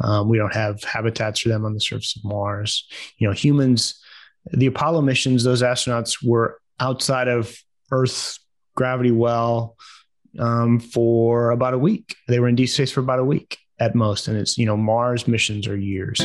Um, we don't have habitats for them on the surface of Mars. You know, humans, the Apollo missions, those astronauts were outside of Earth's gravity well um, for about a week. They were in deep space for about a week at most, and it's you know Mars missions are years.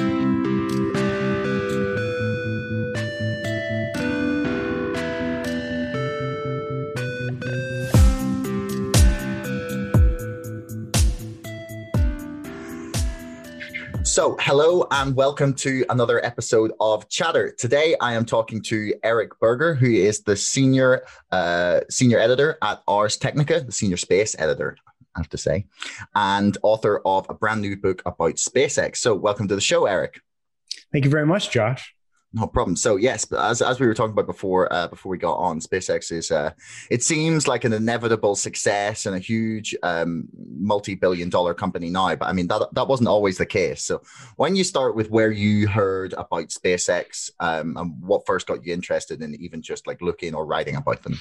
So, hello and welcome to another episode of Chatter. Today, I am talking to Eric Berger, who is the senior uh, senior editor at Ars Technica, the senior space editor, I have to say, and author of a brand new book about SpaceX. So, welcome to the show, Eric. Thank you very much, Josh. No problem. So yes, as as we were talking about before, uh, before we got on, SpaceX is uh, it seems like an inevitable success and a huge um, multi-billion-dollar company now. But I mean that that wasn't always the case. So when you start with where you heard about SpaceX um, and what first got you interested in even just like looking or writing about them.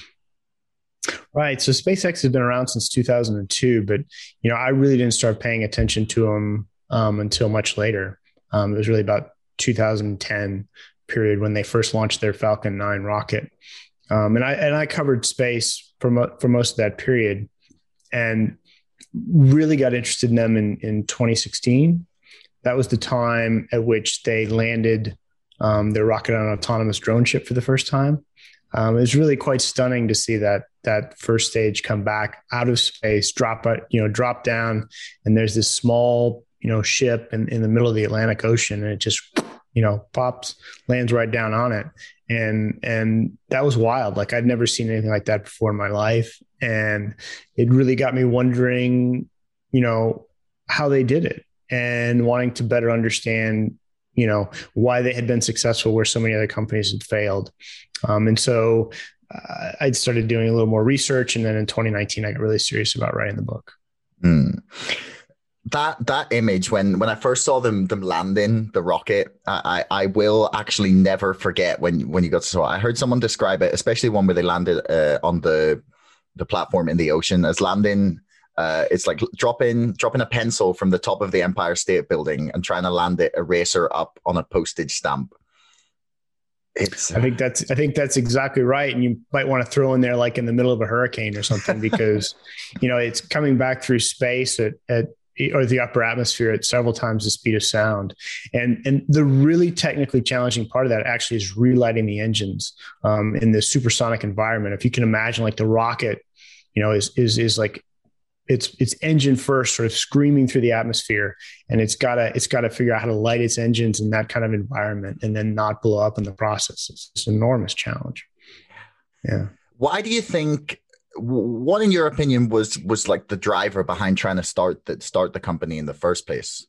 Right. So SpaceX has been around since 2002, but you know I really didn't start paying attention to them um, until much later. Um, it was really about 2010 period when they first launched their Falcon 9 rocket. Um, and I and I covered space for mo- for most of that period, and really got interested in them in in 2016. That was the time at which they landed um, their rocket on an autonomous drone ship for the first time. Um, it was really quite stunning to see that that first stage come back out of space, drop you know drop down, and there's this small you know ship in, in the middle of the Atlantic Ocean, and it just you know, pops, lands right down on it. And and that was wild. Like I'd never seen anything like that before in my life. And it really got me wondering, you know, how they did it and wanting to better understand, you know, why they had been successful where so many other companies had failed. Um, and so uh, I'd started doing a little more research. And then in 2019, I got really serious about writing the book. Mm that that image when when I first saw them them landing the rocket, I I will actually never forget when when you got to saw. It. I heard someone describe it, especially one where they landed uh, on the the platform in the ocean as landing. Uh, it's like dropping dropping a pencil from the top of the Empire State Building and trying to land it eraser up on a postage stamp. It's, I think that's I think that's exactly right, and you might want to throw in there like in the middle of a hurricane or something because you know it's coming back through space at, at or the upper atmosphere at several times the speed of sound. And and the really technically challenging part of that actually is relighting the engines um, in this supersonic environment. If you can imagine, like the rocket, you know, is is is like it's it's engine first, sort of screaming through the atmosphere, and it's gotta it's gotta figure out how to light its engines in that kind of environment, and then not blow up in the process. It's, it's an enormous challenge. Yeah. Why do you think what in your opinion was was like the driver behind trying to start the start the company in the first place?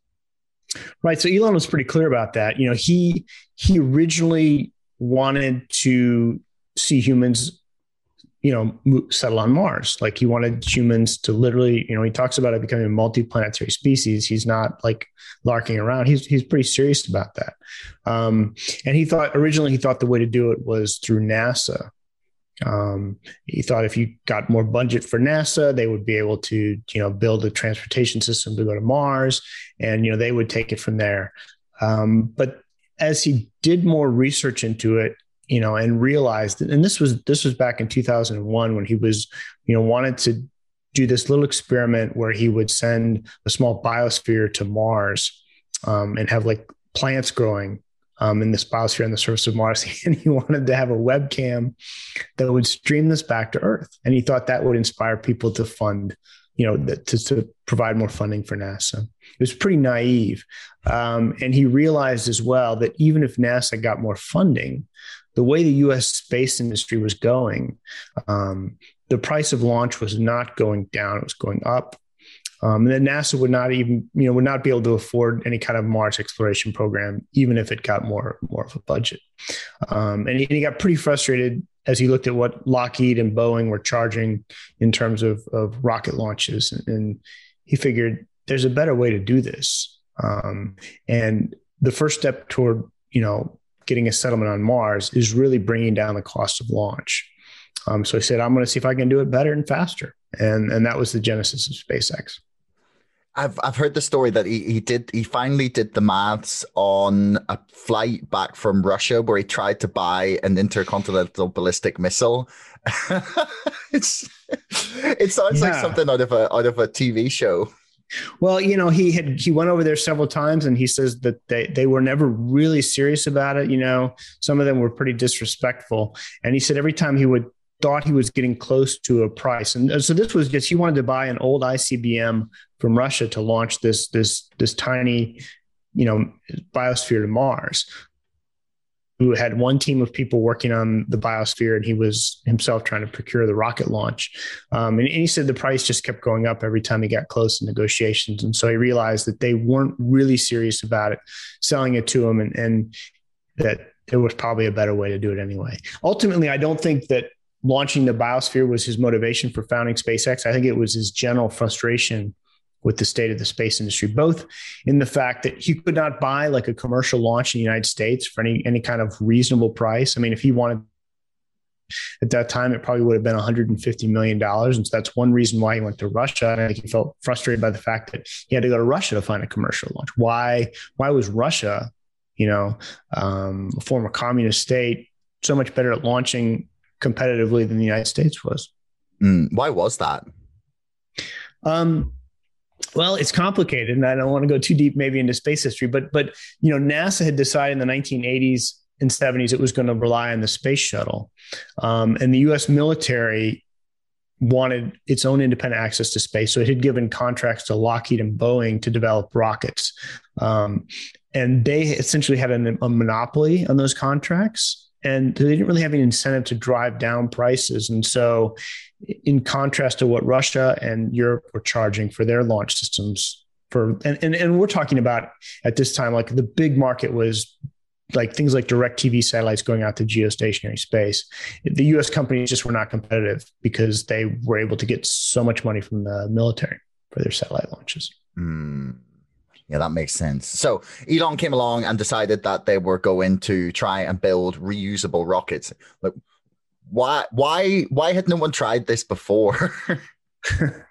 Right so elon was pretty clear about that. You know he he originally wanted to see humans you know settle on mars. Like he wanted humans to literally you know he talks about it becoming a multi-planetary species. He's not like larking around. He's he's pretty serious about that. Um, and he thought originally he thought the way to do it was through nasa um, he thought if you got more budget for NASA, they would be able to, you know, build a transportation system to go to Mars, and you know they would take it from there. Um, but as he did more research into it, you know, and realized, and this was this was back in 2001 when he was, you know, wanted to do this little experiment where he would send a small biosphere to Mars um, and have like plants growing um, in this biosphere on the surface of Mars, and he wanted to have a webcam that would stream this back to Earth, and he thought that would inspire people to fund, you know, to, to provide more funding for NASA. It was pretty naive, um, and he realized as well that even if NASA got more funding, the way the U.S. space industry was going, um, the price of launch was not going down; it was going up. Um, and then NASA would not even, you know, would not be able to afford any kind of Mars exploration program, even if it got more more of a budget. Um, and, he, he, got pretty frustrated as he looked at what Lockheed and Boeing were charging in terms of, of rocket launches, and he figured there's a better way to do this. Um, and the first step toward, you know, getting a settlement on Mars is really bringing down the cost of launch. Um, so I said, I'm going to see if I can do it better and faster, and and that was the genesis of SpaceX. I've I've heard the story that he, he did he finally did the maths on a flight back from Russia where he tried to buy an intercontinental ballistic missile. it's it sounds yeah. like something out of a out of a TV show. Well, you know, he had he went over there several times and he says that they they were never really serious about it, you know. Some of them were pretty disrespectful. And he said every time he would thought he was getting close to a price. And so this was just he wanted to buy an old ICBM from Russia to launch this this this tiny, you know, biosphere to Mars who had one team of people working on the biosphere and he was himself trying to procure the rocket launch. Um, and, and, he said the price just kept going up every time he got close to negotiations. And so he realized that they weren't really serious about it, selling it to him, and, and that there was probably a better way to do it anyway. Ultimately, I don't think that launching the biosphere was his motivation for founding SpaceX. I think it was his general frustration with the state of the space industry, both in the fact that he could not buy like a commercial launch in the United States for any any kind of reasonable price. I mean, if he wanted at that time, it probably would have been 150 million dollars, and so that's one reason why he went to Russia. And I think he felt frustrated by the fact that he had to go to Russia to find a commercial launch. Why? Why was Russia, you know, um, a former communist state, so much better at launching competitively than the United States was? Mm, why was that? Um, well, it's complicated, and I don't want to go too deep maybe into space history, but but you know, NASA had decided in the 1980s and 70s it was going to rely on the space shuttle, um, and the U.S. military wanted its own independent access to space, so it had given contracts to Lockheed and Boeing to develop rockets, um, and they essentially had a, a monopoly on those contracts and they didn't really have any incentive to drive down prices. And so, in contrast to what Russia and Europe were charging for their launch systems, for and, and, and we're talking about at this time, like the big market was like things like DirecTV satellites going out to geostationary space. The US companies just were not competitive because they were able to get so much money from the military for their satellite launches. Mm. Yeah, that makes sense. So Elon came along and decided that they were going to try and build reusable rockets. Why, why, why had no one tried this before?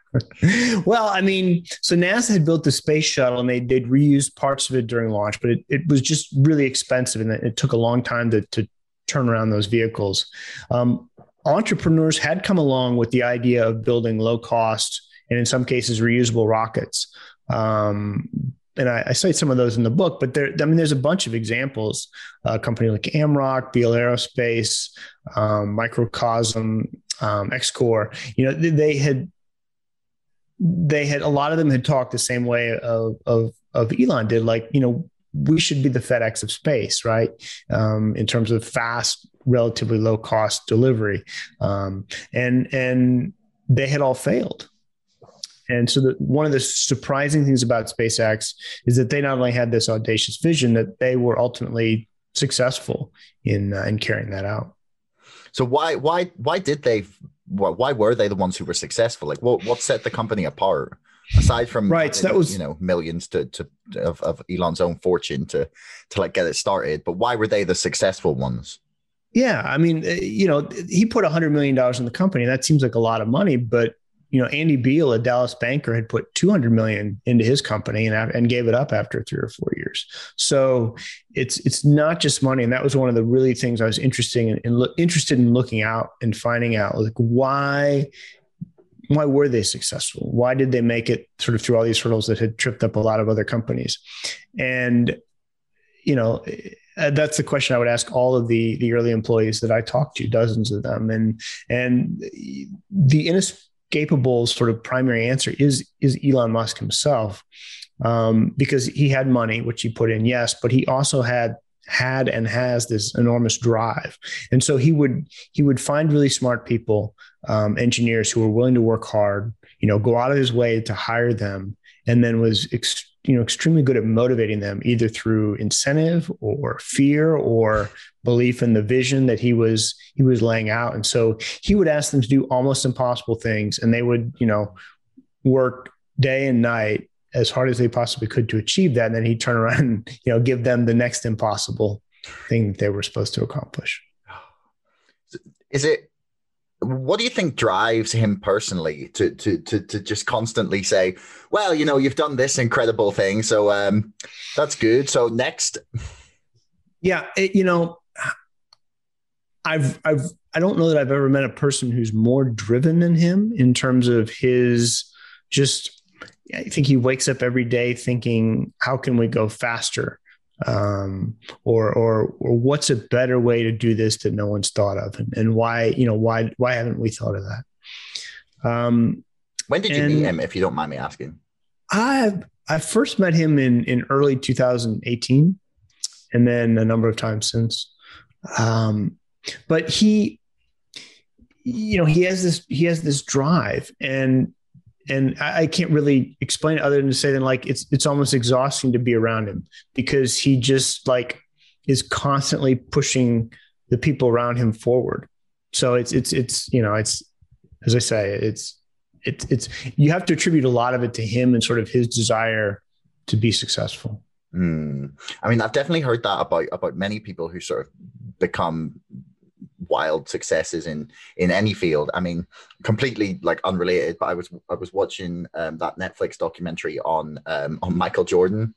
well, I mean, so NASA had built the space shuttle and they they'd reused parts of it during launch, but it, it was just really expensive and it took a long time to to turn around those vehicles. Um, entrepreneurs had come along with the idea of building low cost and in some cases reusable rockets. Um, and I, I, cite some of those in the book, but there, I mean, there's a bunch of examples. A company like AMROC, Beal Aerospace, um, Microcosm, um, XCOR, you know, they, had, they had, a lot of them had talked the same way of, of, of Elon did, like, you know, we should be the FedEx of space, right? Um, in terms of fast, relatively low cost delivery. Um, and, and they had all failed and so, the, one of the surprising things about SpaceX is that they not only had this audacious vision, that they were ultimately successful in uh, in carrying that out. So why why why did they? Why were they the ones who were successful? Like, what what set the company apart? Aside from right, so that was you know millions to to of, of Elon's own fortune to to like get it started, but why were they the successful ones? Yeah, I mean, eh, you know, he put a hundred million dollars in the company. That seems like a lot of money, but you know, Andy Beal, a Dallas banker, had put 200 million into his company and, and gave it up after three or four years. So it's it's not just money, and that was one of the really things I was interesting in, in interested in looking out and finding out like why why were they successful? Why did they make it sort of through all these hurdles that had tripped up a lot of other companies? And you know. Uh, that's the question I would ask all of the the early employees that I talked to, dozens of them, and and the capable sort of primary answer is is Elon Musk himself, um, because he had money, which he put in, yes, but he also had had and has this enormous drive, and so he would he would find really smart people, um, engineers who were willing to work hard, you know, go out of his way to hire them, and then was ex- you know extremely good at motivating them either through incentive or fear or belief in the vision that he was he was laying out. And so he would ask them to do almost impossible things and they would you know work day and night as hard as they possibly could to achieve that. And then he'd turn around and you know give them the next impossible thing that they were supposed to accomplish. Is it what do you think drives him personally to to to to just constantly say, well, you know, you've done this incredible thing, so um, that's good. So next, yeah, it, you know, I've I've I don't know that I've ever met a person who's more driven than him in terms of his just. I think he wakes up every day thinking, how can we go faster? Um, or, or or what's a better way to do this that no one's thought of, and, and why you know why why haven't we thought of that? Um, when did you meet him, if you don't mind me asking? I I first met him in in early 2018, and then a number of times since. Um, but he, you know, he has this he has this drive, and and I, I can't really explain it other than to say that like it's it's almost exhausting to be around him because he just like is constantly pushing the people around him forward. So it's it's it's you know it's as I say it's it's it's you have to attribute a lot of it to him and sort of his desire to be successful. Mm. I mean, I've definitely heard that about about many people who sort of become wild successes in in any field. I mean, completely like unrelated, but I was I was watching um, that Netflix documentary on um, on Michael Jordan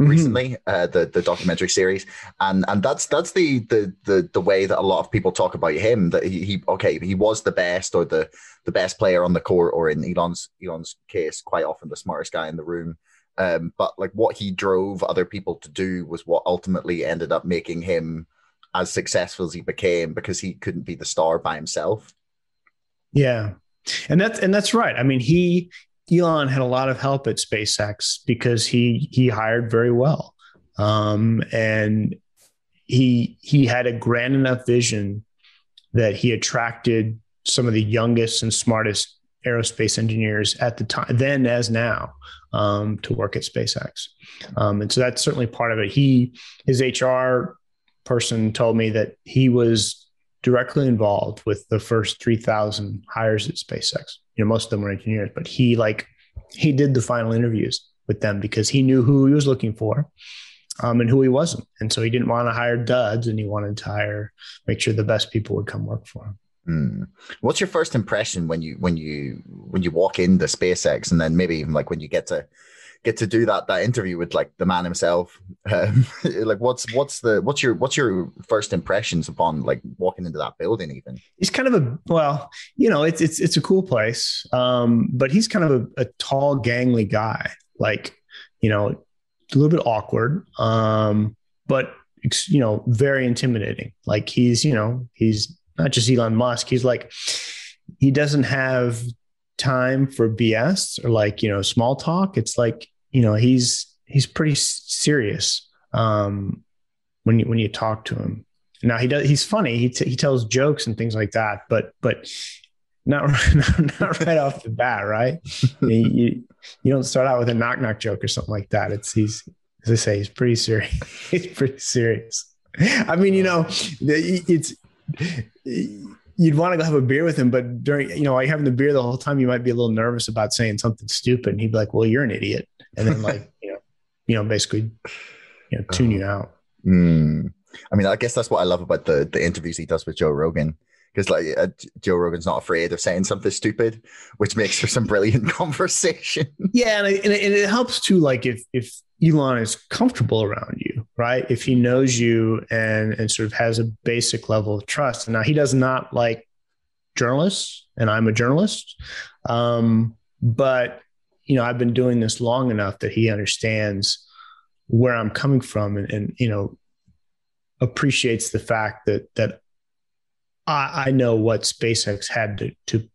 mm-hmm. recently, uh, the the documentary series, and and that's that's the the the the way that a lot of people talk about him. That he, he okay, he was the best or the the best player on the court, or in Elon's Elon's case, quite often the smartest guy in the room. Um, but like what he drove other people to do was what ultimately ended up making him as successful as he became because he couldn't be the star by himself. Yeah. And that's and that's right. I mean, he Elon had a lot of help at SpaceX because he he hired very well. Um, and he he had a grand enough vision that he attracted some of the youngest and smartest aerospace engineers at the time then as now um, to work at SpaceX. Um, and so that's certainly part of it. He his HR person told me that he was directly involved with the first 3000 hires at SpaceX. You know, most of them were engineers, but he like he did the final interviews with them because he knew who he was looking for um, and who he wasn't. And so he didn't want to hire duds and he wanted to hire, make sure the best people would come work for him. Mm. What's your first impression when you when you when you walk into SpaceX and then maybe even like when you get to get to do that that interview with like the man himself. Um, like, what's what's the what's your what's your first impressions upon like walking into that building? Even he's kind of a well, you know, it's it's it's a cool place, um, but he's kind of a, a tall, gangly guy. Like, you know, a little bit awkward, um, but you know, very intimidating. Like he's you know he's not just Elon Musk. He's like he doesn't have time for BS or like, you know, small talk. It's like, you know, he's he's pretty serious um, when you when you talk to him. Now he does he's funny. He t- he tells jokes and things like that, but but not not, not right off the bat, right? you, you, you don't start out with a knock knock joke or something like that. It's he's as I say, he's pretty serious. he's pretty serious. I mean, you know, it's you'd want to go have a beer with him, but during, you know, while you're having the beer the whole time, you might be a little nervous about saying something stupid. And he'd be like, well, you're an idiot. And then like, you know, you know, basically, you know, tune you out. Mm. I mean, I guess that's what I love about the, the interviews he does with Joe Rogan. Because like uh, Joe Rogan's not afraid of saying something stupid, which makes for some brilliant conversation. Yeah, and it, and it helps too. Like if if Elon is comfortable around you, right? If he knows you and and sort of has a basic level of trust. Now he does not like journalists, and I'm a journalist. Um, but you know, I've been doing this long enough that he understands where I'm coming from, and, and you know, appreciates the fact that that I, I know what SpaceX had to to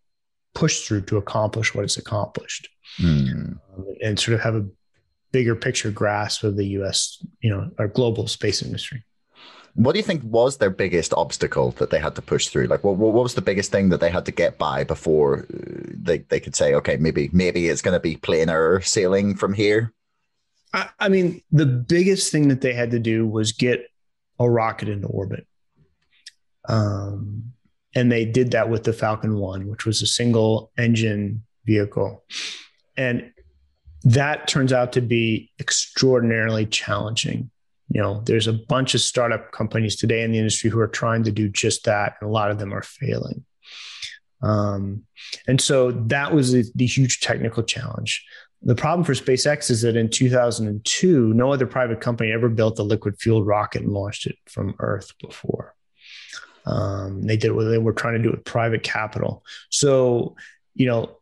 push through to accomplish what it's accomplished, mm. um, and sort of have a bigger picture grasp of the U.S. you know our global space industry. What do you think was their biggest obstacle that they had to push through? Like, what, what was the biggest thing that they had to get by before uh, they, they could say, okay, maybe maybe it's going to be planar sailing from here? I, I mean, the biggest thing that they had to do was get a rocket into orbit. Um, and they did that with the Falcon 1, which was a single engine vehicle. And that turns out to be extraordinarily challenging. You know, there's a bunch of startup companies today in the industry who are trying to do just that, and a lot of them are failing. Um, and so that was the, the huge technical challenge. The problem for SpaceX is that in 2002, no other private company ever built a liquid fueled rocket and launched it from Earth before. Um, they did what they were trying to do with private capital. So, you know,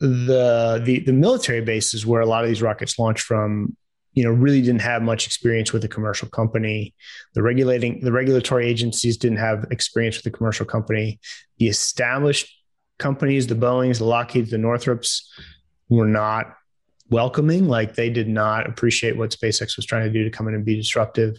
the the the military bases where a lot of these rockets launch from you know really didn't have much experience with a commercial company. The regulating the regulatory agencies didn't have experience with the commercial company. The established companies the boeings the lockheeds the northrops were not welcoming like they did not appreciate what spacex was trying to do to come in and be disruptive.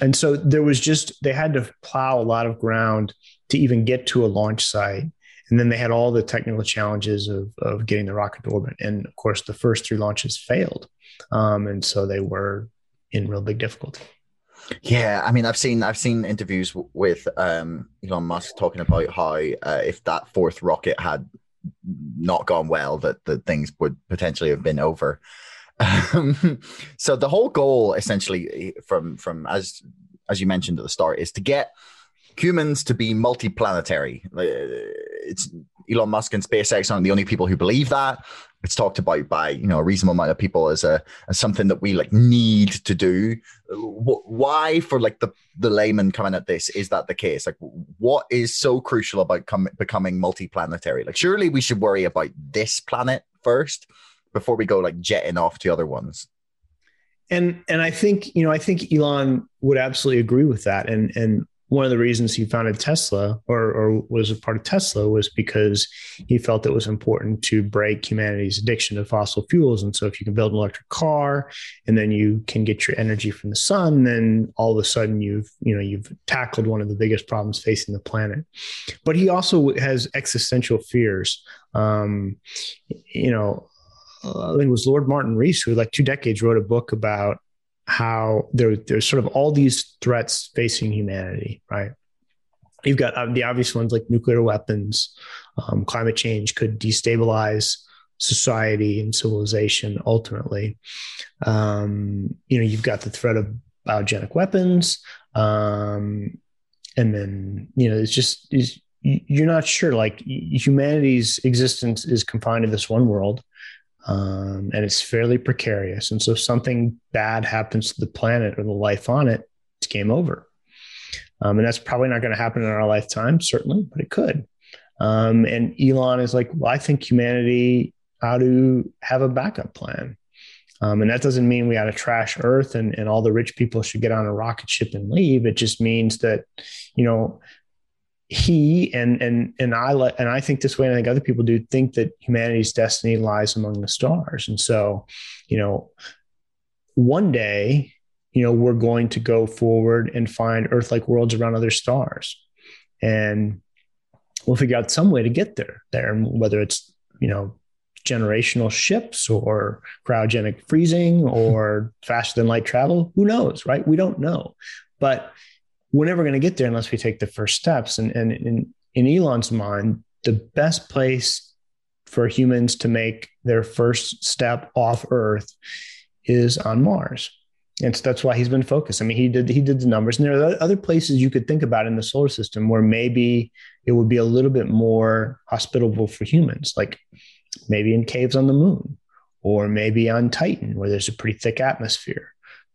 And so there was just they had to plow a lot of ground to even get to a launch site and then they had all the technical challenges of, of getting the rocket to orbit. And of course, the first three launches failed. Um, and so they were in real big difficulty. Yeah, I mean, I've seen I've seen interviews w- with um, Elon Musk talking about how uh, if that fourth rocket had not gone well, that the things would potentially have been over. Um, so the whole goal, essentially, from from as as you mentioned at the start, is to get humans to be multiplanetary. It's Elon Musk and SpaceX aren't the only people who believe that. It's talked about by you know a reasonable amount of people as a as something that we like need to do. Why, for like the the layman coming at this, is that the case? Like, what is so crucial about com- becoming multiplanetary? Like, surely we should worry about this planet first before we go like jetting off to other ones and and I think you know I think Elon would absolutely agree with that and and one of the reasons he founded Tesla or, or was a part of Tesla was because he felt it was important to break humanity's addiction to fossil fuels. And so if you can build an electric car and then you can get your energy from the sun, then all of a sudden you've, you know, you've tackled one of the biggest problems facing the planet. But he also has existential fears. Um, you know, I think it was Lord Martin Rees who like two decades wrote a book about how there, there's sort of all these threats facing humanity, right? You've got uh, the obvious ones like nuclear weapons, um, climate change could destabilize society and civilization ultimately. Um, you know, you've got the threat of biogenic weapons. Um, and then, you know, it's just, it's, you're not sure like humanity's existence is confined to this one world um, and it's fairly precarious. And so, if something bad happens to the planet or the life on it, it's game over. Um, and that's probably not going to happen in our lifetime, certainly, but it could. Um, and Elon is like, well, I think humanity ought to have a backup plan. Um, and that doesn't mean we ought to trash Earth and, and all the rich people should get on a rocket ship and leave. It just means that, you know, he and and and I let and I think this way, and I think other people do think that humanity's destiny lies among the stars. And so, you know, one day, you know, we're going to go forward and find Earth-like worlds around other stars, and we'll figure out some way to get there. There, whether it's you know generational ships or cryogenic freezing or faster than light travel, who knows, right? We don't know, but we're never going to get there unless we take the first steps. And, and in, in Elon's mind, the best place for humans to make their first step off Earth is on Mars. And so that's why he's been focused. I mean, he did he did the numbers, and there are other places you could think about in the solar system where maybe it would be a little bit more hospitable for humans, like maybe in caves on the moon, or maybe on Titan, where there's a pretty thick atmosphere,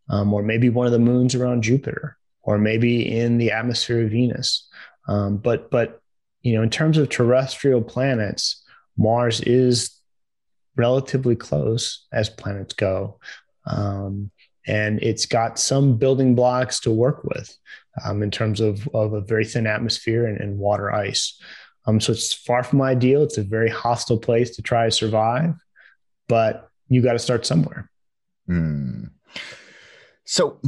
um, or maybe one of the moons around Jupiter or maybe in the atmosphere of Venus. Um, but but you know, in terms of terrestrial planets, Mars is relatively close as planets go. Um, and it's got some building blocks to work with um, in terms of, of a very thin atmosphere and, and water ice. Um, so it's far from ideal. It's a very hostile place to try to survive, but you got to start somewhere. Mm. So,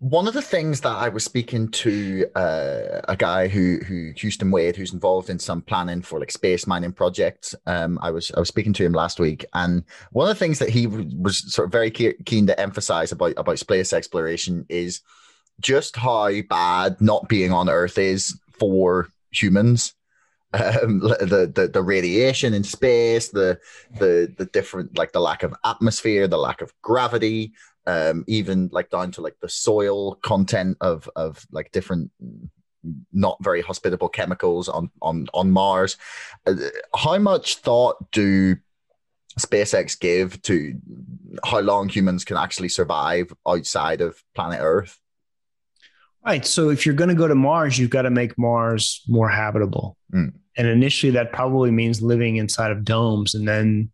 one of the things that I was speaking to uh, a guy who who Houston Wade, who's involved in some planning for like space mining projects. Um, I was I was speaking to him last week, and one of the things that he was sort of very keen to emphasize about about space exploration is just how bad not being on Earth is for humans. Um, the, the the radiation in space, the the the different like the lack of atmosphere, the lack of gravity, um, even like down to like the soil content of of like different not very hospitable chemicals on on on Mars. Uh, how much thought do SpaceX give to how long humans can actually survive outside of planet Earth? Right. So if you're going to go to Mars, you've got to make Mars more habitable. Mm. And initially, that probably means living inside of domes, and then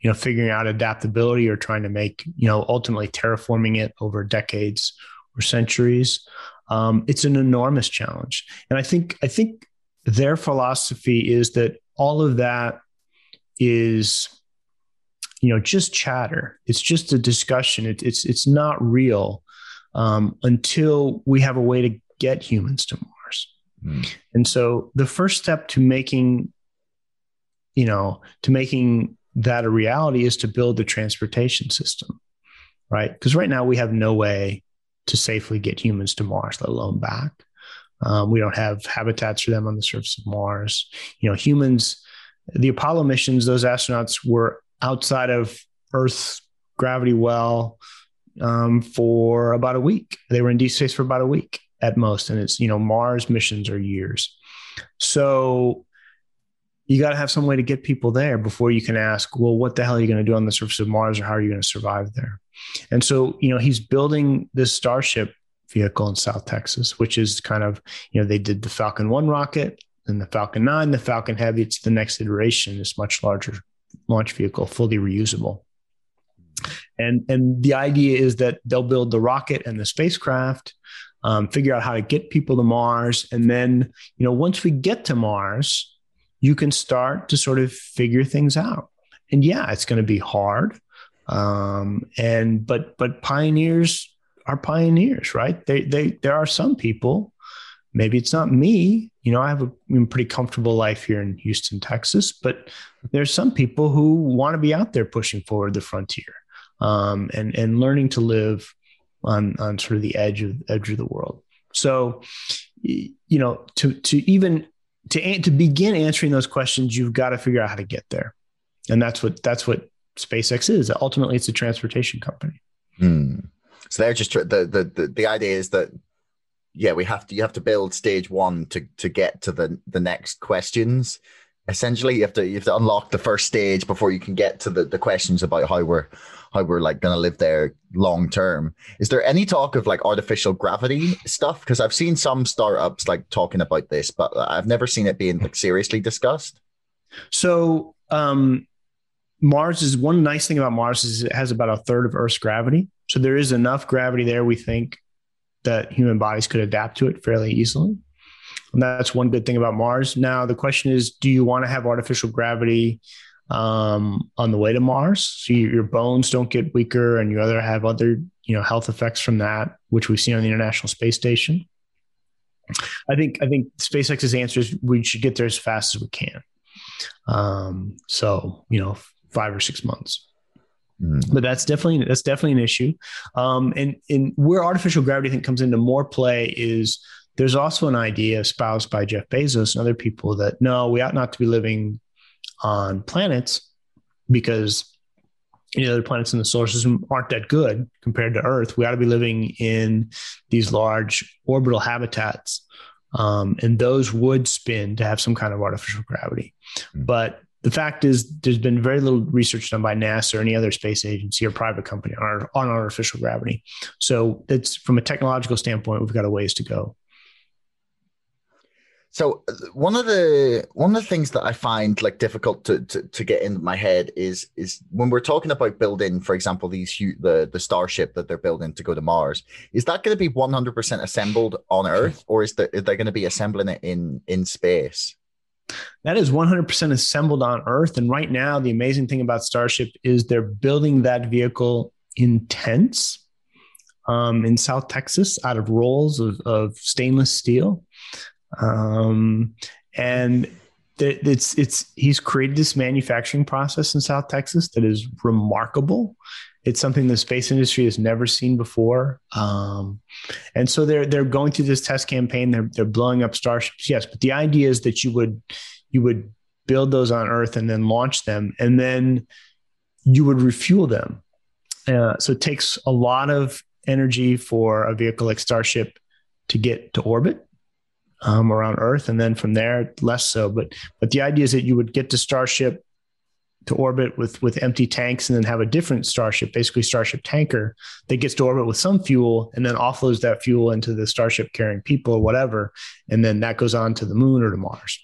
you know figuring out adaptability or trying to make you know ultimately terraforming it over decades or centuries. Um, it's an enormous challenge, and I think I think their philosophy is that all of that is you know just chatter it's just a discussion it, it's it's not real um, until we have a way to get humans to mars mm. and so the first step to making you know to making that a reality is to build the transportation system right because right now we have no way to safely get humans to mars let alone back um, we don't have habitats for them on the surface of mars you know humans the apollo missions those astronauts were outside of Earth's gravity well um, for about a week. They were in deep space for about a week at most, and it's you know Mars missions are years. So you got to have some way to get people there before you can ask, well, what the hell are you going to do on the surface of Mars, or how are you going to survive there? And so you know he's building this Starship vehicle in South Texas, which is kind of you know they did the Falcon One rocket. and the Falcon 9, the Falcon Heavy, it's the next iteration, this much larger launch vehicle, fully reusable. And, and the idea is that they'll build the rocket and the spacecraft, um, figure out how to get people to Mars. And then, you know, once we get to Mars, you can start to sort of figure things out. And yeah, it's going to be hard. Um, and, but, but pioneers are pioneers, right? They, they, there are some people, maybe it's not me, you know, I have a pretty comfortable life here in Houston, Texas, but there's some people who want to be out there pushing forward the frontier um, and and learning to live on on sort of the edge of edge of the world. So, you know, to to even to to begin answering those questions, you've got to figure out how to get there, and that's what that's what SpaceX is. Ultimately, it's a transportation company. Mm. So they're just the, the the the idea is that yeah, we have to you have to build stage one to to get to the the next questions. Essentially, you have to you have to unlock the first stage before you can get to the, the questions about how we're how we're like going to live there long term. Is there any talk of like artificial gravity stuff? Because I've seen some startups like talking about this, but I've never seen it being like seriously discussed. So um, Mars is one nice thing about Mars is it has about a third of Earth's gravity. So there is enough gravity there, we think, that human bodies could adapt to it fairly easily. And that's one good thing about Mars. Now, the question is do you want to have artificial gravity um, on the way to Mars? So you, your bones don't get weaker and you other have other you know health effects from that, which we've seen on the International Space Station. I think I think SpaceX's answer is we should get there as fast as we can. Um, so you know, five or six months. Mm. But that's definitely that's definitely an issue. Um, and and where artificial gravity I think comes into more play is there's also an idea espoused by Jeff Bezos and other people that no, we ought not to be living on planets because you know, other planets in the solar system aren't that good compared to Earth. We ought to be living in these large orbital habitats. Um, and those would spin to have some kind of artificial gravity. Mm. But the fact is there's been very little research done by NASA or any other space agency or private company on, on artificial gravity. So it's from a technological standpoint, we've got a ways to go. So one of the one of the things that I find like difficult to, to, to get in my head is is when we're talking about building, for example, these the the starship that they're building to go to Mars. Is that going to be one hundred percent assembled on Earth, or is there, is they going to be assembling it in in space? That is 100% assembled on Earth. And right now, the amazing thing about Starship is they're building that vehicle in tents um, in South Texas out of rolls of, of stainless steel. Um, and it's it's he's created this manufacturing process in South Texas that is remarkable. It's something the space industry has never seen before, um, and so they're they're going through this test campaign. They're they're blowing up starships, yes, but the idea is that you would you would build those on Earth and then launch them, and then you would refuel them. Uh, so it takes a lot of energy for a vehicle like Starship to get to orbit um, around Earth, and then from there less so. But but the idea is that you would get to Starship to orbit with with empty tanks, and then have a different Starship, basically Starship tanker, that gets to orbit with some fuel, and then offloads that fuel into the Starship carrying people or whatever, and then that goes on to the Moon or to Mars.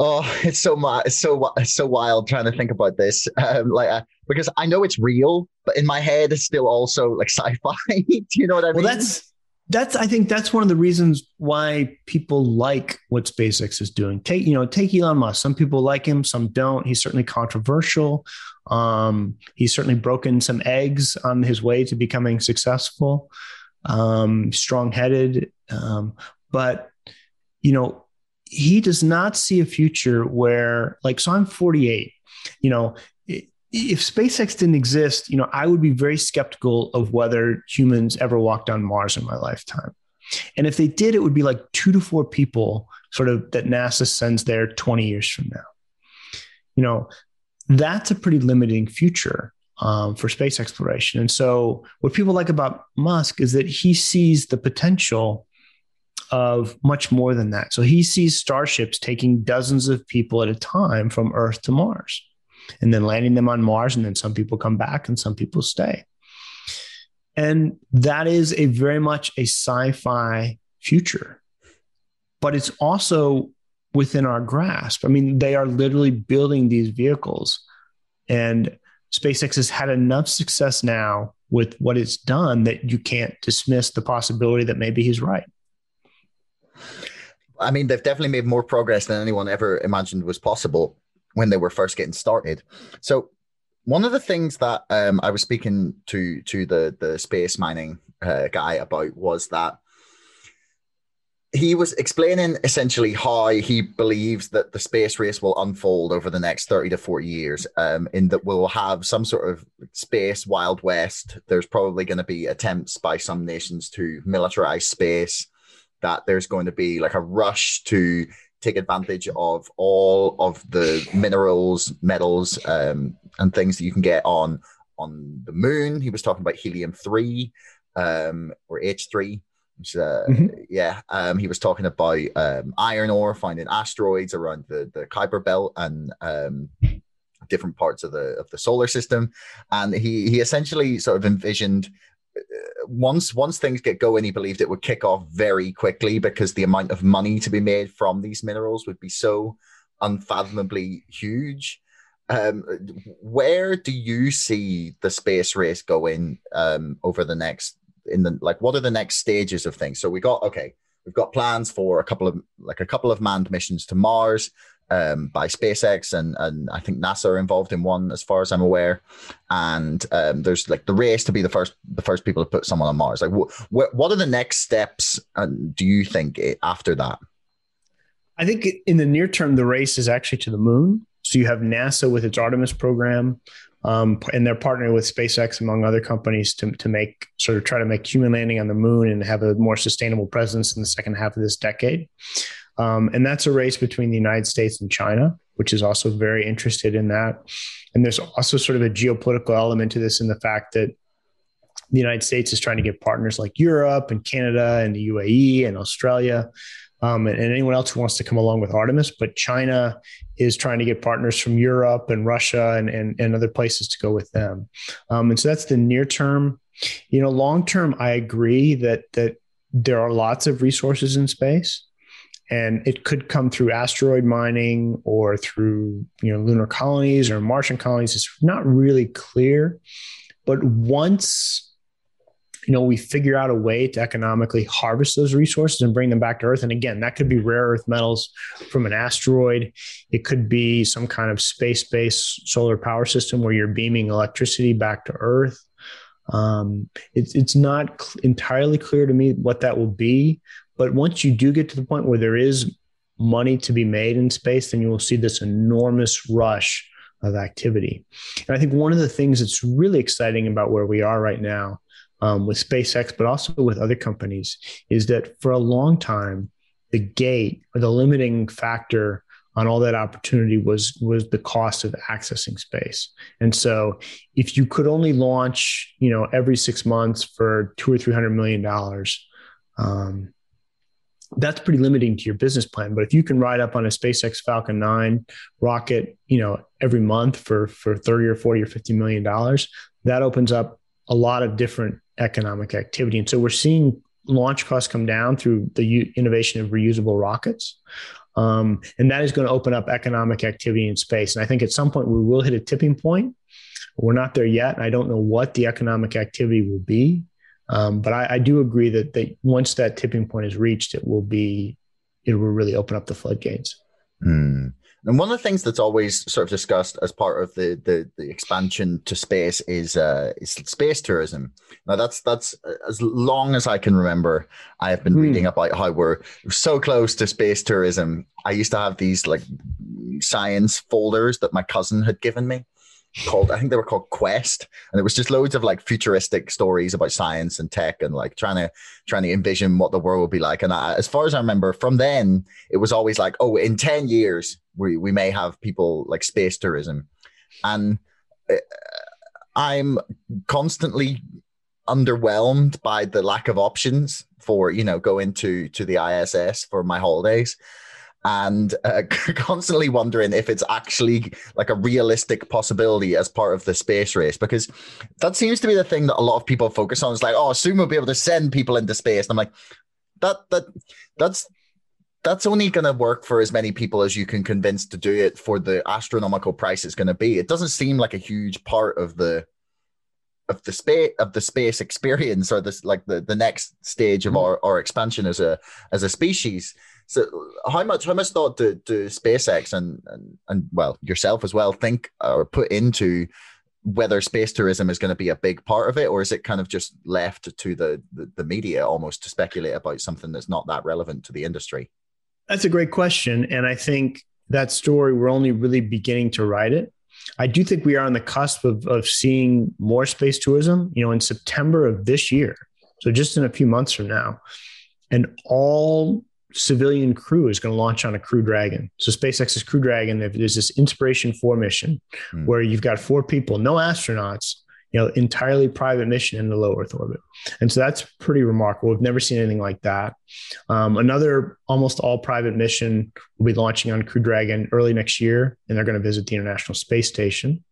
Oh, it's so it's so it's so wild trying to think about this, um, like uh, because I know it's real, but in my head it's still also like sci-fi. Do you know what I mean? Well, that's that's I think that's one of the reasons why people like what SpaceX is doing. Take you know take Elon Musk. Some people like him, some don't. He's certainly controversial. Um, he's certainly broken some eggs on his way to becoming successful. Um, strong-headed, um, but you know he does not see a future where like so i'm 48 you know if SpaceX didn't exist, you know, I would be very skeptical of whether humans ever walked on Mars in my lifetime. And if they did, it would be like two to four people sort of that NASA sends there 20 years from now. You know, that's a pretty limiting future um, for space exploration. And so, what people like about Musk is that he sees the potential of much more than that. So he sees starships taking dozens of people at a time from Earth to Mars and then landing them on Mars. And then some people come back and some people stay. And that is a very much a sci fi future, but it's also within our grasp. I mean, they are literally building these vehicles. And SpaceX has had enough success now with what it's done that you can't dismiss the possibility that maybe he's right. I mean, they've definitely made more progress than anyone ever imagined was possible when they were first getting started. So, one of the things that um, I was speaking to to the the space mining uh, guy about was that he was explaining essentially how he believes that the space race will unfold over the next 30 to 40 years um, in that we'll have some sort of space wild west there's probably going to be attempts by some nations to militarize space that there's going to be like a rush to take advantage of all of the minerals, metals, um, and things that you can get on on the moon. He was talking about helium three um, or H three. Uh, mm-hmm. Yeah, um, he was talking about um, iron ore, finding asteroids around the the Kuiper Belt and um, different parts of the of the solar system, and he he essentially sort of envisioned once once things get going, he believed it would kick off very quickly because the amount of money to be made from these minerals would be so unfathomably huge. Um, where do you see the space race going um, over the next in the like? What are the next stages of things? So we got okay, we've got plans for a couple of like a couple of manned missions to Mars um, by SpaceX, and and I think NASA are involved in one, as far as I'm aware. And um, there's like the race to be the first the first people to put someone on Mars. Like, wh- wh- what are the next steps? And do you think after that? I think in the near term, the race is actually to the moon. So you have NASA with its Artemis program, um, and they're partnering with SpaceX among other companies to to make sort of try to make human landing on the moon and have a more sustainable presence in the second half of this decade. Um, and that's a race between the United States and China, which is also very interested in that. And there's also sort of a geopolitical element to this in the fact that the United States is trying to get partners like Europe and Canada and the UAE and Australia um, and, and, anyone else who wants to come along with Artemis. But China is trying to get partners from Europe and Russia and, and, and other places to go with them. Um, and so that's the near term. You know, long term, I agree that that there are lots of resources in space and it could come through asteroid mining or through you know lunar colonies or martian colonies. It's not really clear. But once you know we figure out a way to economically harvest those resources and bring them back to earth and again that could be rare earth metals from an asteroid. It could be some kind of space-based solar power system where you're beaming electricity back to earth. Um, it's it's not entirely clear to me what that will be, but once you do get to the point where there is money to be made in space, then you will see this enormous rush of activity. And I think one of the things that's really exciting about where we are right now um, with SpaceX, but also with other companies, is that for a long time, the gate or the limiting factor on all that opportunity was was the cost of accessing space. And so, if you could only launch, you know, every six months for two or three hundred million dollars, um, that's pretty limiting to your business plan. But if you can ride up on a SpaceX Falcon 9 rocket, you know, every month for for 30 or 40 or 50 million dollars, that opens up a lot of different economic activity. And so we're seeing launch costs come down through the u- innovation of reusable rockets. Um, and that is going to open up economic activity in space. And I think at some point we will hit a tipping point. We're not there yet. I don't know what the economic activity will be. Um, but I, I, do agree that, that once that tipping point is reached, it will be, it will really open up the floodgates. Mm. And one of the things that's always sort of discussed as part of the the, the expansion to space is uh, is space tourism. Now that's that's uh, as long as I can remember, I have been mm. reading about how we're so close to space tourism. I used to have these like science folders that my cousin had given me called I think they were called Quest, and it was just loads of like futuristic stories about science and tech and like trying to trying to envision what the world would be like. And I, as far as I remember, from then it was always like, oh, in ten years we we may have people like space tourism, and uh, I'm constantly underwhelmed by the lack of options for you know going to to the ISS for my holidays and uh, constantly wondering if it's actually like a realistic possibility as part of the space race because that seems to be the thing that a lot of people focus on. It's like, oh, soon we'll be able to send people into space. And I'm like, that that that's that's only going to work for as many people as you can convince to do it for the astronomical price it's going to be. It doesn't seem like a huge part of the of the space of the space experience or this like the, the next stage of mm-hmm. our, our expansion as a as a species. So how much how much thought do, do SpaceX and, and and well yourself as well think or put into whether space tourism is going to be a big part of it, or is it kind of just left to the, the, the media almost to speculate about something that's not that relevant to the industry? That's a great question, and I think that story we're only really beginning to write it. I do think we are on the cusp of, of seeing more space tourism. You know, in September of this year, so just in a few months from now, and all civilian crew is going to launch on a Crew Dragon. So SpaceX's Crew Dragon, there's this Inspiration 4 mission mm. where you've got four people, no astronauts, you know, entirely private mission in the low Earth orbit. And so that's pretty remarkable. We've never seen anything like that. Um, another almost all private mission will be launching on Crew Dragon early next year, and they're going to visit the International Space Station.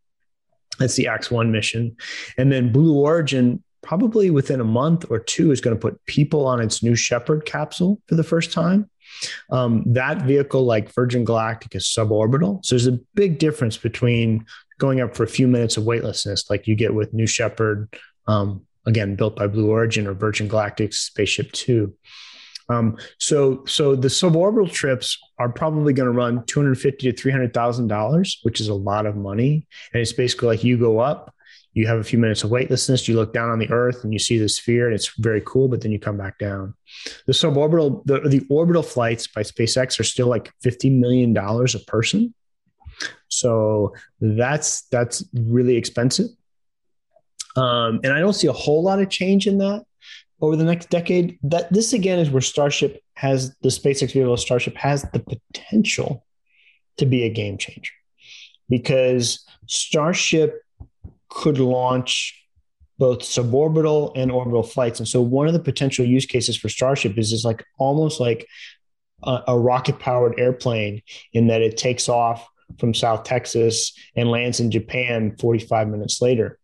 That's the AX-1 mission. And then Blue Origin probably within a month or two is going to put people on its New Shepard capsule for the first time. Um, that vehicle, like Virgin Galactic, is suborbital. So there's a big difference between going up for a few minutes of weightlessness, like you get with New Shepard, um, again built by Blue Origin or Virgin Galactic's Spaceship Two. Um, so, so the suborbital trips are probably going to run two hundred fifty to three hundred thousand dollars, which is a lot of money. And it's basically like you go up, you have a few minutes of weightlessness, you look down on the earth and you see the sphere and it's very cool, but then you come back down. The suborbital, the, the orbital flights by SpaceX are still like $50 million a person. So that's that's really expensive. Um, and I don't see a whole lot of change in that over the next decade. That this again is where Starship has the SpaceX vehicle Starship has the potential to be a game changer because Starship could launch both suborbital and orbital flights. And so one of the potential use cases for Starship is is like almost like a, a rocket powered airplane in that it takes off from South Texas and lands in Japan 45 minutes later.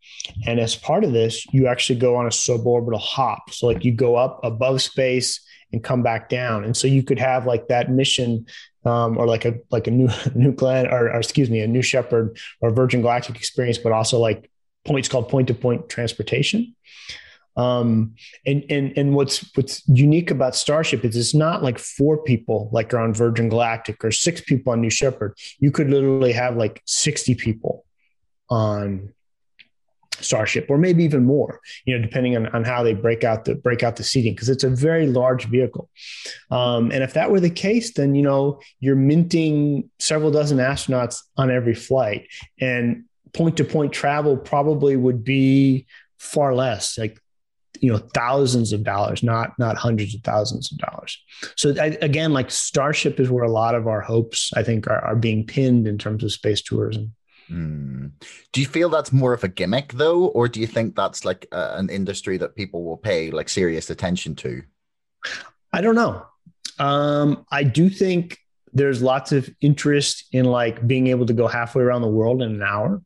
And as part of this, you actually go on a suborbital hop. So like you go up above space and come back down. And so you could have like that mission um, or like a like a new new Glenn or, or, excuse me a New Shepard or Virgin Galactic experience, but also like points called point to point transportation. Um, and and and what's what's unique about Starship is it's not like four people like are on Virgin Galactic or six people on New Shepard. You could literally have like sixty people on Starship, or maybe even more, you know, depending on, on how they break out the break out the seating, because it's a very large vehicle. Um, and if that were the case, then you know you're minting several dozen astronauts on every flight, and point to point travel probably would be far less, like you know thousands of dollars, not not hundreds of thousands of dollars. So I, again, like Starship is where a lot of our hopes, I think, are, are being pinned in terms of space tourism. Mm. Do you feel that's more of a gimmick though, or do you think that's like uh, an industry that people will pay like serious attention to? I don't know. Um, I do think there's lots of interest in like being able to go halfway around the world in an hour.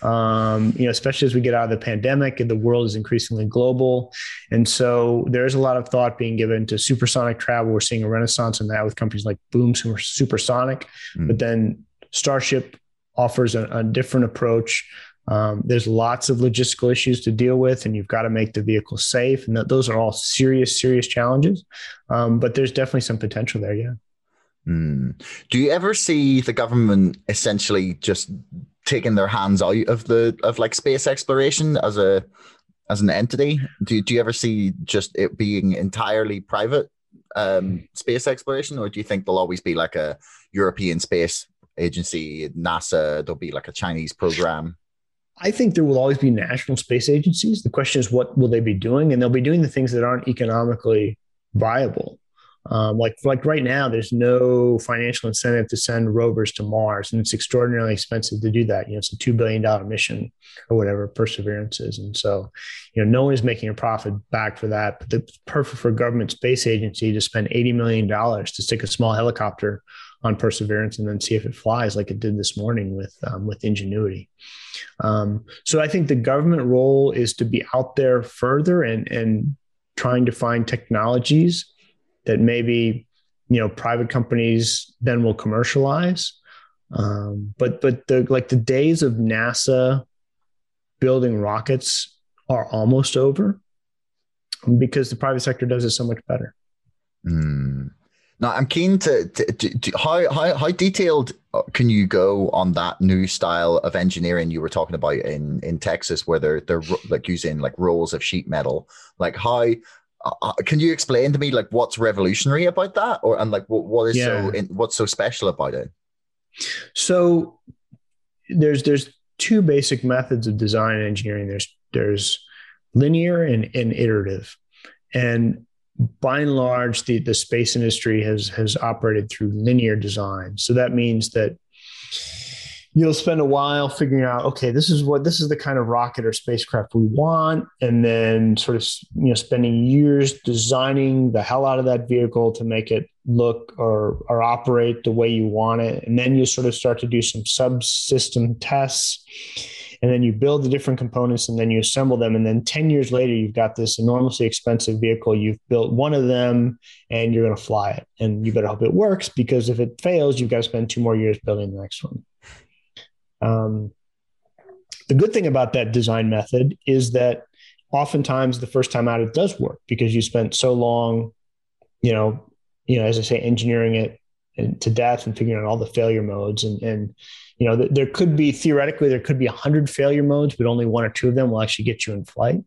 Um, you know, especially as we get out of the pandemic and the world is increasingly global. And so there's a lot of thought being given to supersonic travel. We're seeing a renaissance in that with companies like Boom Supersonic, mm. but then Starship offers a, a different approach. Um, there's lots of logistical issues to deal with, and you've got to make the vehicle safe. And th- those are all serious, serious challenges. Um, but there's definitely some potential there. Yeah. Mm. Do you ever see the government essentially just taking their hands out of the of like space exploration as a as an entity? Do do you ever see just it being entirely private um, space exploration, or do you think there'll always be like a European space agency, NASA? There'll be like a Chinese program. I think there will always be national space agencies. The question is, what will they be doing? And they'll be doing the things that aren't economically viable. Um, like like right now, there's no financial incentive to send rovers to Mars, and it's extraordinarily expensive to do that. You know, it's a two billion dollar mission or whatever Perseverance is, and so you know no one is making a profit back for that. But it's perfect for government space agency to spend eighty million dollars to stick a small helicopter on Perseverance and then see if it flies, like it did this morning with um, with Ingenuity. Um, so I think the government role is to be out there further and and trying to find technologies that maybe you know private companies then will commercialize. Um, but but the like the days of nasa building rockets are almost over because the private sector does it so much better. Mm. now i'm keen to, to, to, to, how, how how detailed can you go on that new style of engineering you were talking about in in texas where they're they're like using like rolls of sheet metal? Like how uh, uh, can you explain to me like what's revolutionary about that? Or and like what, what is yeah. so in, what's so special about it? So there's there's two basic methods of design and engineering. There's there's linear and, and iterative. And by and large the, the space industry has has operated through linear design. So that means that you'll spend a while figuring out okay this is what this is the kind of rocket or spacecraft we want. And then sort of you know spending years designing the hell out of that vehicle to make it look or or operate the way you want it. And then you sort of start to do some subsystem tests. And then you build the different components and then you assemble them. And then 10 years later you've got this enormously expensive vehicle. You've built one of them and you're going to fly it. And you better hope it works because if it fails you've got to spend two more years building the next one um, the good thing about that design method is that oftentimes the first time out it does work because you spent so long, you know, you know, as I say, engineering it to death and figuring out all the failure modes. And and you know th- there could be theoretically there could be 100 failure modes but only one or two of them will actually get you in flight.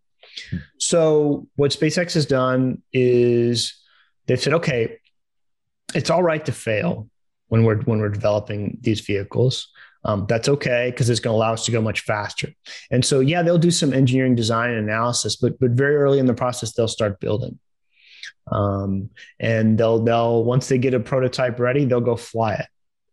Hmm. so what spacex has done is they've said okay it's all right to fail when we're when we're developing these vehicles um, that's okay because it's going to allow us to go much faster. And so, yeah, they'll do some engineering design and analysis, but but very early in the process, they'll start building. Um, and they'll they'll once they get a prototype ready, they'll go fly it,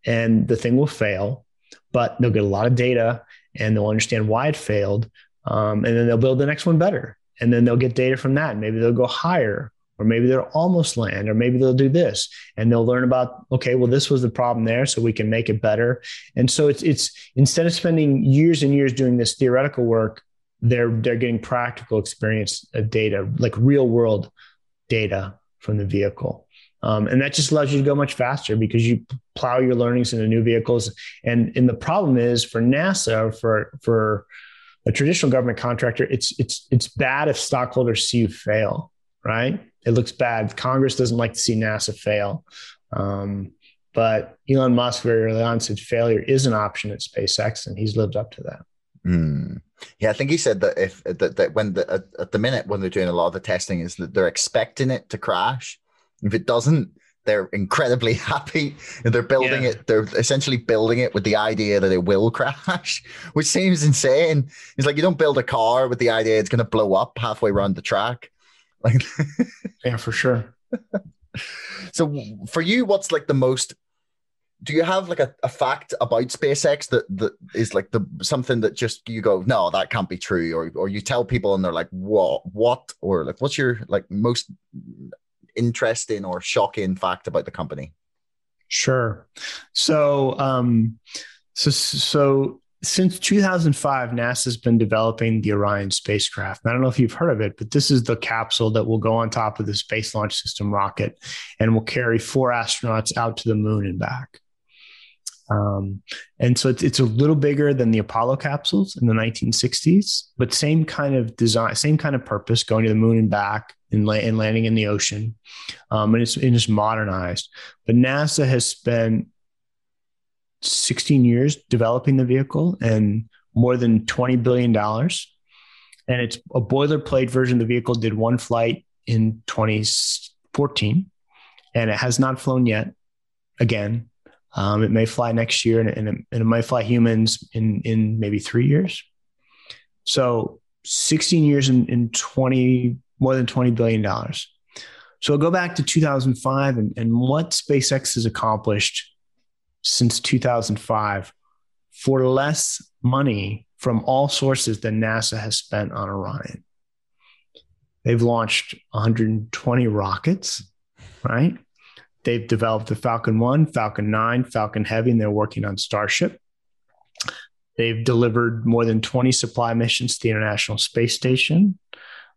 and the thing will fail, but they'll get a lot of data and they'll understand why it failed, um, and then they'll build the next one better, and then they'll get data from that. And maybe they'll go higher or maybe they'll almost land, or maybe they'll do this, and they'll learn about okay, well, this was the problem there, so we can make it better. And so it's it's instead of spending years and years doing this theoretical work, they're they're getting practical experience of data, like real world data from the vehicle. Um, and that just allows you to go much faster because you plow your learnings into new vehicles. And and the problem is for NASA, for for a traditional government contractor, it's it's it's bad if stockholders see you fail, right? It looks bad. Congress doesn't like to see NASA fail. Um, but Elon Musk very early on said failure is an option at SpaceX, and he's lived up to that. Mm. Yeah, I think he said that if that, that when the at, at, the minute when they're doing a lot of the testing is that they're expecting it to crash. If it doesn't, they're incredibly happy and they're building yeah. it. They're essentially building it with the idea that it will crash, which seems insane. It's like you don't build a car with the idea it's going to blow up halfway around the track. Like, yeah, for sure. so, for you, what's like the most? Do you have like a, a fact about SpaceX that that is like the something that just you go, no, that can't be true, or or you tell people and they're like, what, what, or like, what's your like most interesting or shocking fact about the company? Sure. So, um, so, so since 2005, NASA's been developing the Orion spacecraft. And I don't know if you've heard of it, but this is the capsule that will go on top of the Space Launch System rocket and will carry four astronauts out to the moon and back. Um, and so it's, it's a little bigger than the Apollo capsules in the 1960s, but same kind of design, same kind of purpose, going to the moon and back and, la- and landing in the ocean. Um, and it's, it's modernized. But NASA has spent 16 years developing the vehicle and more than $20 billion. And it's a boilerplate version of the vehicle, did one flight in 2014, and it has not flown yet again. Um, it may fly next year and, and, it, and it might fly humans in, in maybe three years. So 16 years and, in 20, more than $20 billion. So I'll go back to 2005 and, and what SpaceX has accomplished since 2005 for less money from all sources than NASA has spent on Orion. They've launched 120 rockets, right? They've developed the Falcon 1, Falcon 9, Falcon Heavy, and they're working on Starship. They've delivered more than 20 supply missions to the International Space Station.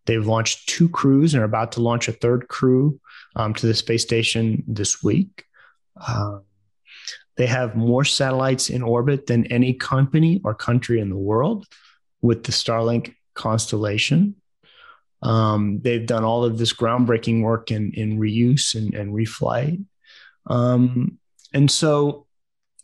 They've launched two crews and are about to launch a third crew um, to the space station this week. Uh, they have more satellites in orbit than any company or country in the world with the Starlink constellation. Um, they've done all of this groundbreaking work in, in reuse and, and reflight. Um, and so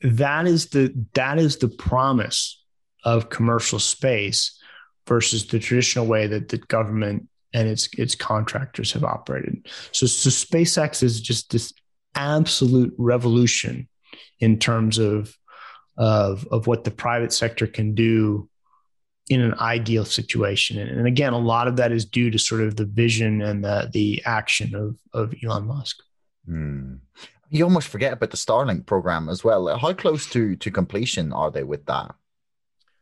that is the that is the promise of commercial space versus the traditional way that the government and its its contractors have operated. So, so SpaceX is just this absolute revolution in terms of of of what the private sector can do in an ideal situation. And, and again, a lot of that is due to sort of the vision and the the action of of Elon Musk. Hmm. You almost forget about the Starlink program as well. How close to to completion are they with that?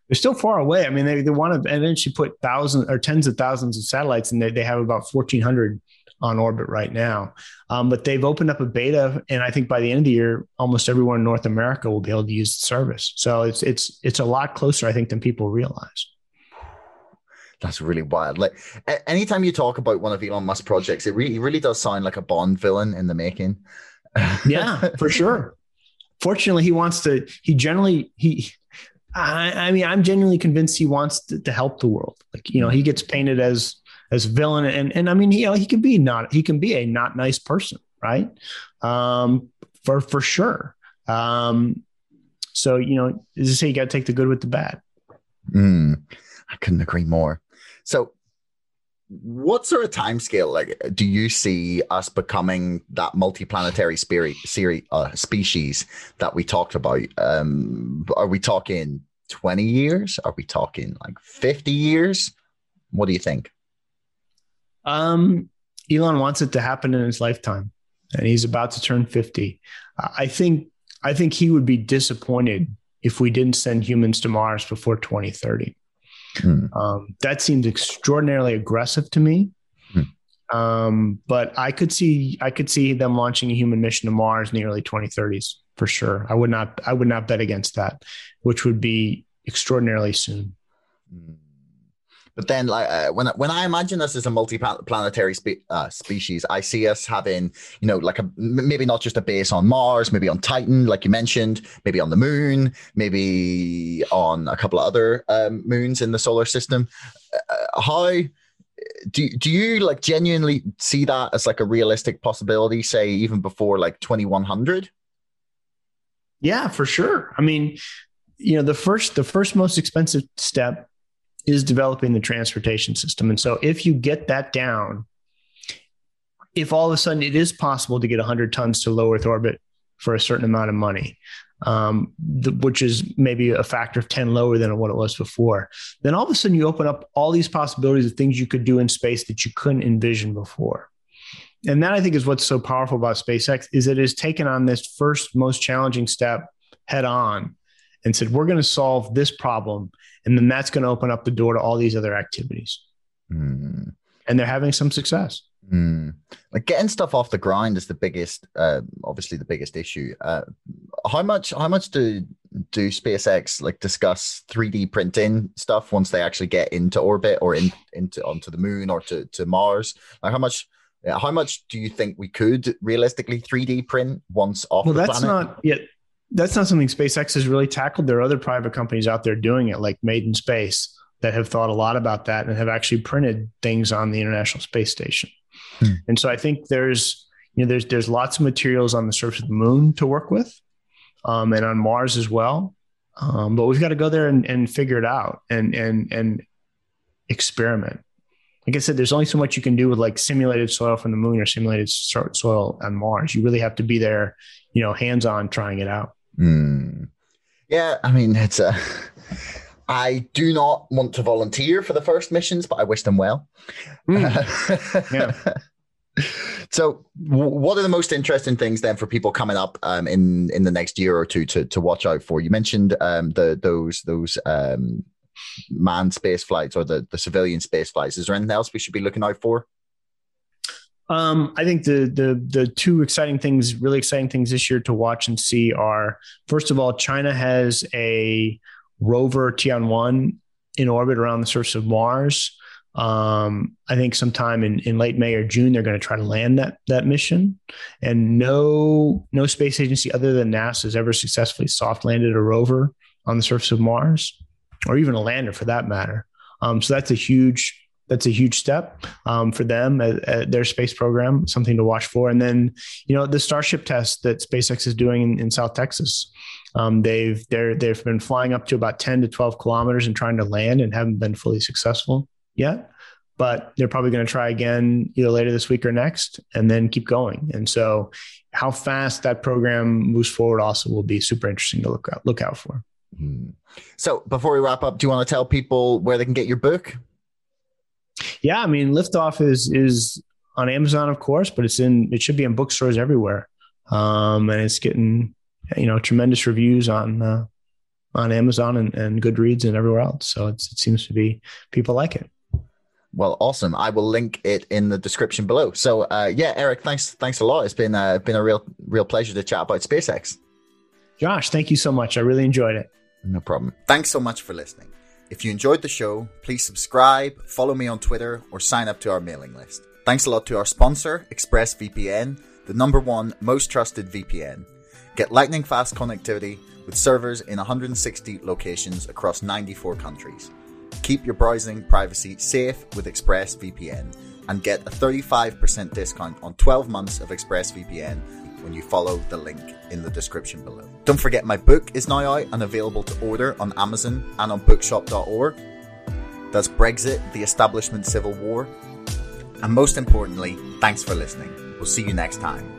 They're still far away. I mean, they, they want to eventually put thousands or tens of thousands of satellites, and they, they have about 1,400 on orbit right now. Um, but they've opened up a beta, and I think by the end of the year, almost everyone in North America will be able to use the service. So it's it's it's a lot closer, I think, than people realize. That's really wild. Like anytime you talk about one of Elon Musk projects, it really, it really does sound like a Bond villain in the making. yeah, for sure. Fortunately, he wants to. He generally he. I, I mean, I'm genuinely convinced he wants to, to help the world. Like you know, he gets painted as as villain, and and I mean, you know, he can be not he can be a not nice person, right? Um, for for sure. Um, so you know, as I say, you got to take the good with the bad. Mm, I couldn't agree more. So, what sort of time scale like do you see us becoming that multiplanetary spirit series uh, species that we talked about? Um, are we talking twenty years? Are we talking like fifty years? What do you think? Um, Elon wants it to happen in his lifetime, and he's about to turn fifty. I think I think he would be disappointed if we didn't send humans to Mars before 2030. Hmm. Um, that seems extraordinarily aggressive to me. Hmm. Um, but I could see I could see them launching a human mission to Mars in the early 2030s for sure. I would not I would not bet against that, which would be extraordinarily soon. Hmm. But then, like uh, when when I imagine us as a multi-planetary spe- uh, species, I see us having, you know, like a maybe not just a base on Mars, maybe on Titan, like you mentioned, maybe on the Moon, maybe on a couple of other um, moons in the solar system. Uh, how do do you like genuinely see that as like a realistic possibility? Say even before like twenty one hundred. Yeah, for sure. I mean, you know, the first the first most expensive step is developing the transportation system. And so if you get that down, if all of a sudden it is possible to get 100 tons to low Earth orbit for a certain amount of money, um, the, which is maybe a factor of 10 lower than what it was before, then all of a sudden you open up all these possibilities of things you could do in space that you couldn't envision before. And that I think is what's so powerful about SpaceX is it has taken on this first most challenging step head on and said, we're going to solve this problem. And then that's going to open up the door to all these other activities. Mm. And they're having some success. Mm. Like getting stuff off the grind is the biggest, uh, obviously the biggest issue. Uh, how much? How much do do SpaceX like discuss 3D printing stuff once they actually get into orbit or in, into onto the moon or to to Mars? Like how much? How much do you think we could realistically 3D print once off? Well, the that's planet? not yet. That's not something SpaceX has really tackled. There are other private companies out there doing it, like Made in Space, that have thought a lot about that and have actually printed things on the International Space Station. Hmm. And so I think there's you know there's there's lots of materials on the surface of the moon to work with, um, and on Mars as well. Um, but we've got to go there and, and figure it out and and and experiment. Like I said, there's only so much you can do with like simulated soil from the moon or simulated soil on Mars. You really have to be there, you know, hands on trying it out. Mm. Yeah, I mean it's a. I do not want to volunteer for the first missions, but I wish them well. Mm. yeah. so, what are the most interesting things then for people coming up um, in in the next year or two to to watch out for? You mentioned um, the those those um, manned space flights or the the civilian space flights. Is there anything else we should be looking out for? Um, I think the the the two exciting things, really exciting things this year to watch and see are first of all, China has a rover Tianwen 1 in orbit around the surface of Mars. Um, I think sometime in, in late May or June, they're going to try to land that that mission. And no no space agency other than NASA has ever successfully soft landed a rover on the surface of Mars, or even a lander for that matter. Um, so that's a huge that's a huge step um, for them at, at, their space program, something to watch for. And then, you know, the Starship test that SpaceX is doing in, in South Texas. Um, they've they're they've been flying up to about 10 to 12 kilometers and trying to land and haven't been fully successful yet. But they're probably going to try again either later this week or next, and then keep going. And so, how fast that program moves forward also will be super interesting to look out look out for. Hmm. So, before we wrap up, do you want to tell people where they can get your book? Yeah, I mean, Liftoff is is on Amazon, of course, but it's in it should be in bookstores everywhere, um, and it's getting you know tremendous reviews on uh, on Amazon and, and Goodreads and everywhere else. So it seems to be people like it. Well, awesome. I will link it in the description below. So, uh, yeah, Eric, thanks, thanks a lot. It's been uh, been a real, real pleasure to chat about SpaceX. Josh, thank you so much. I really enjoyed it. No problem. Thanks so much for listening. If you enjoyed the show, please subscribe, follow me on Twitter, or sign up to our mailing list. Thanks a lot to our sponsor, ExpressVPN, the number one most trusted VPN. Get lightning fast connectivity with servers in 160 locations across 94 countries. Keep your browsing privacy safe with ExpressVPN and get a 35% discount on 12 months of ExpressVPN when you follow the link in the description below. Don't forget my book is now out and available to order on Amazon and on bookshop.org. That's Brexit, the Establishment Civil War. And most importantly, thanks for listening. We'll see you next time.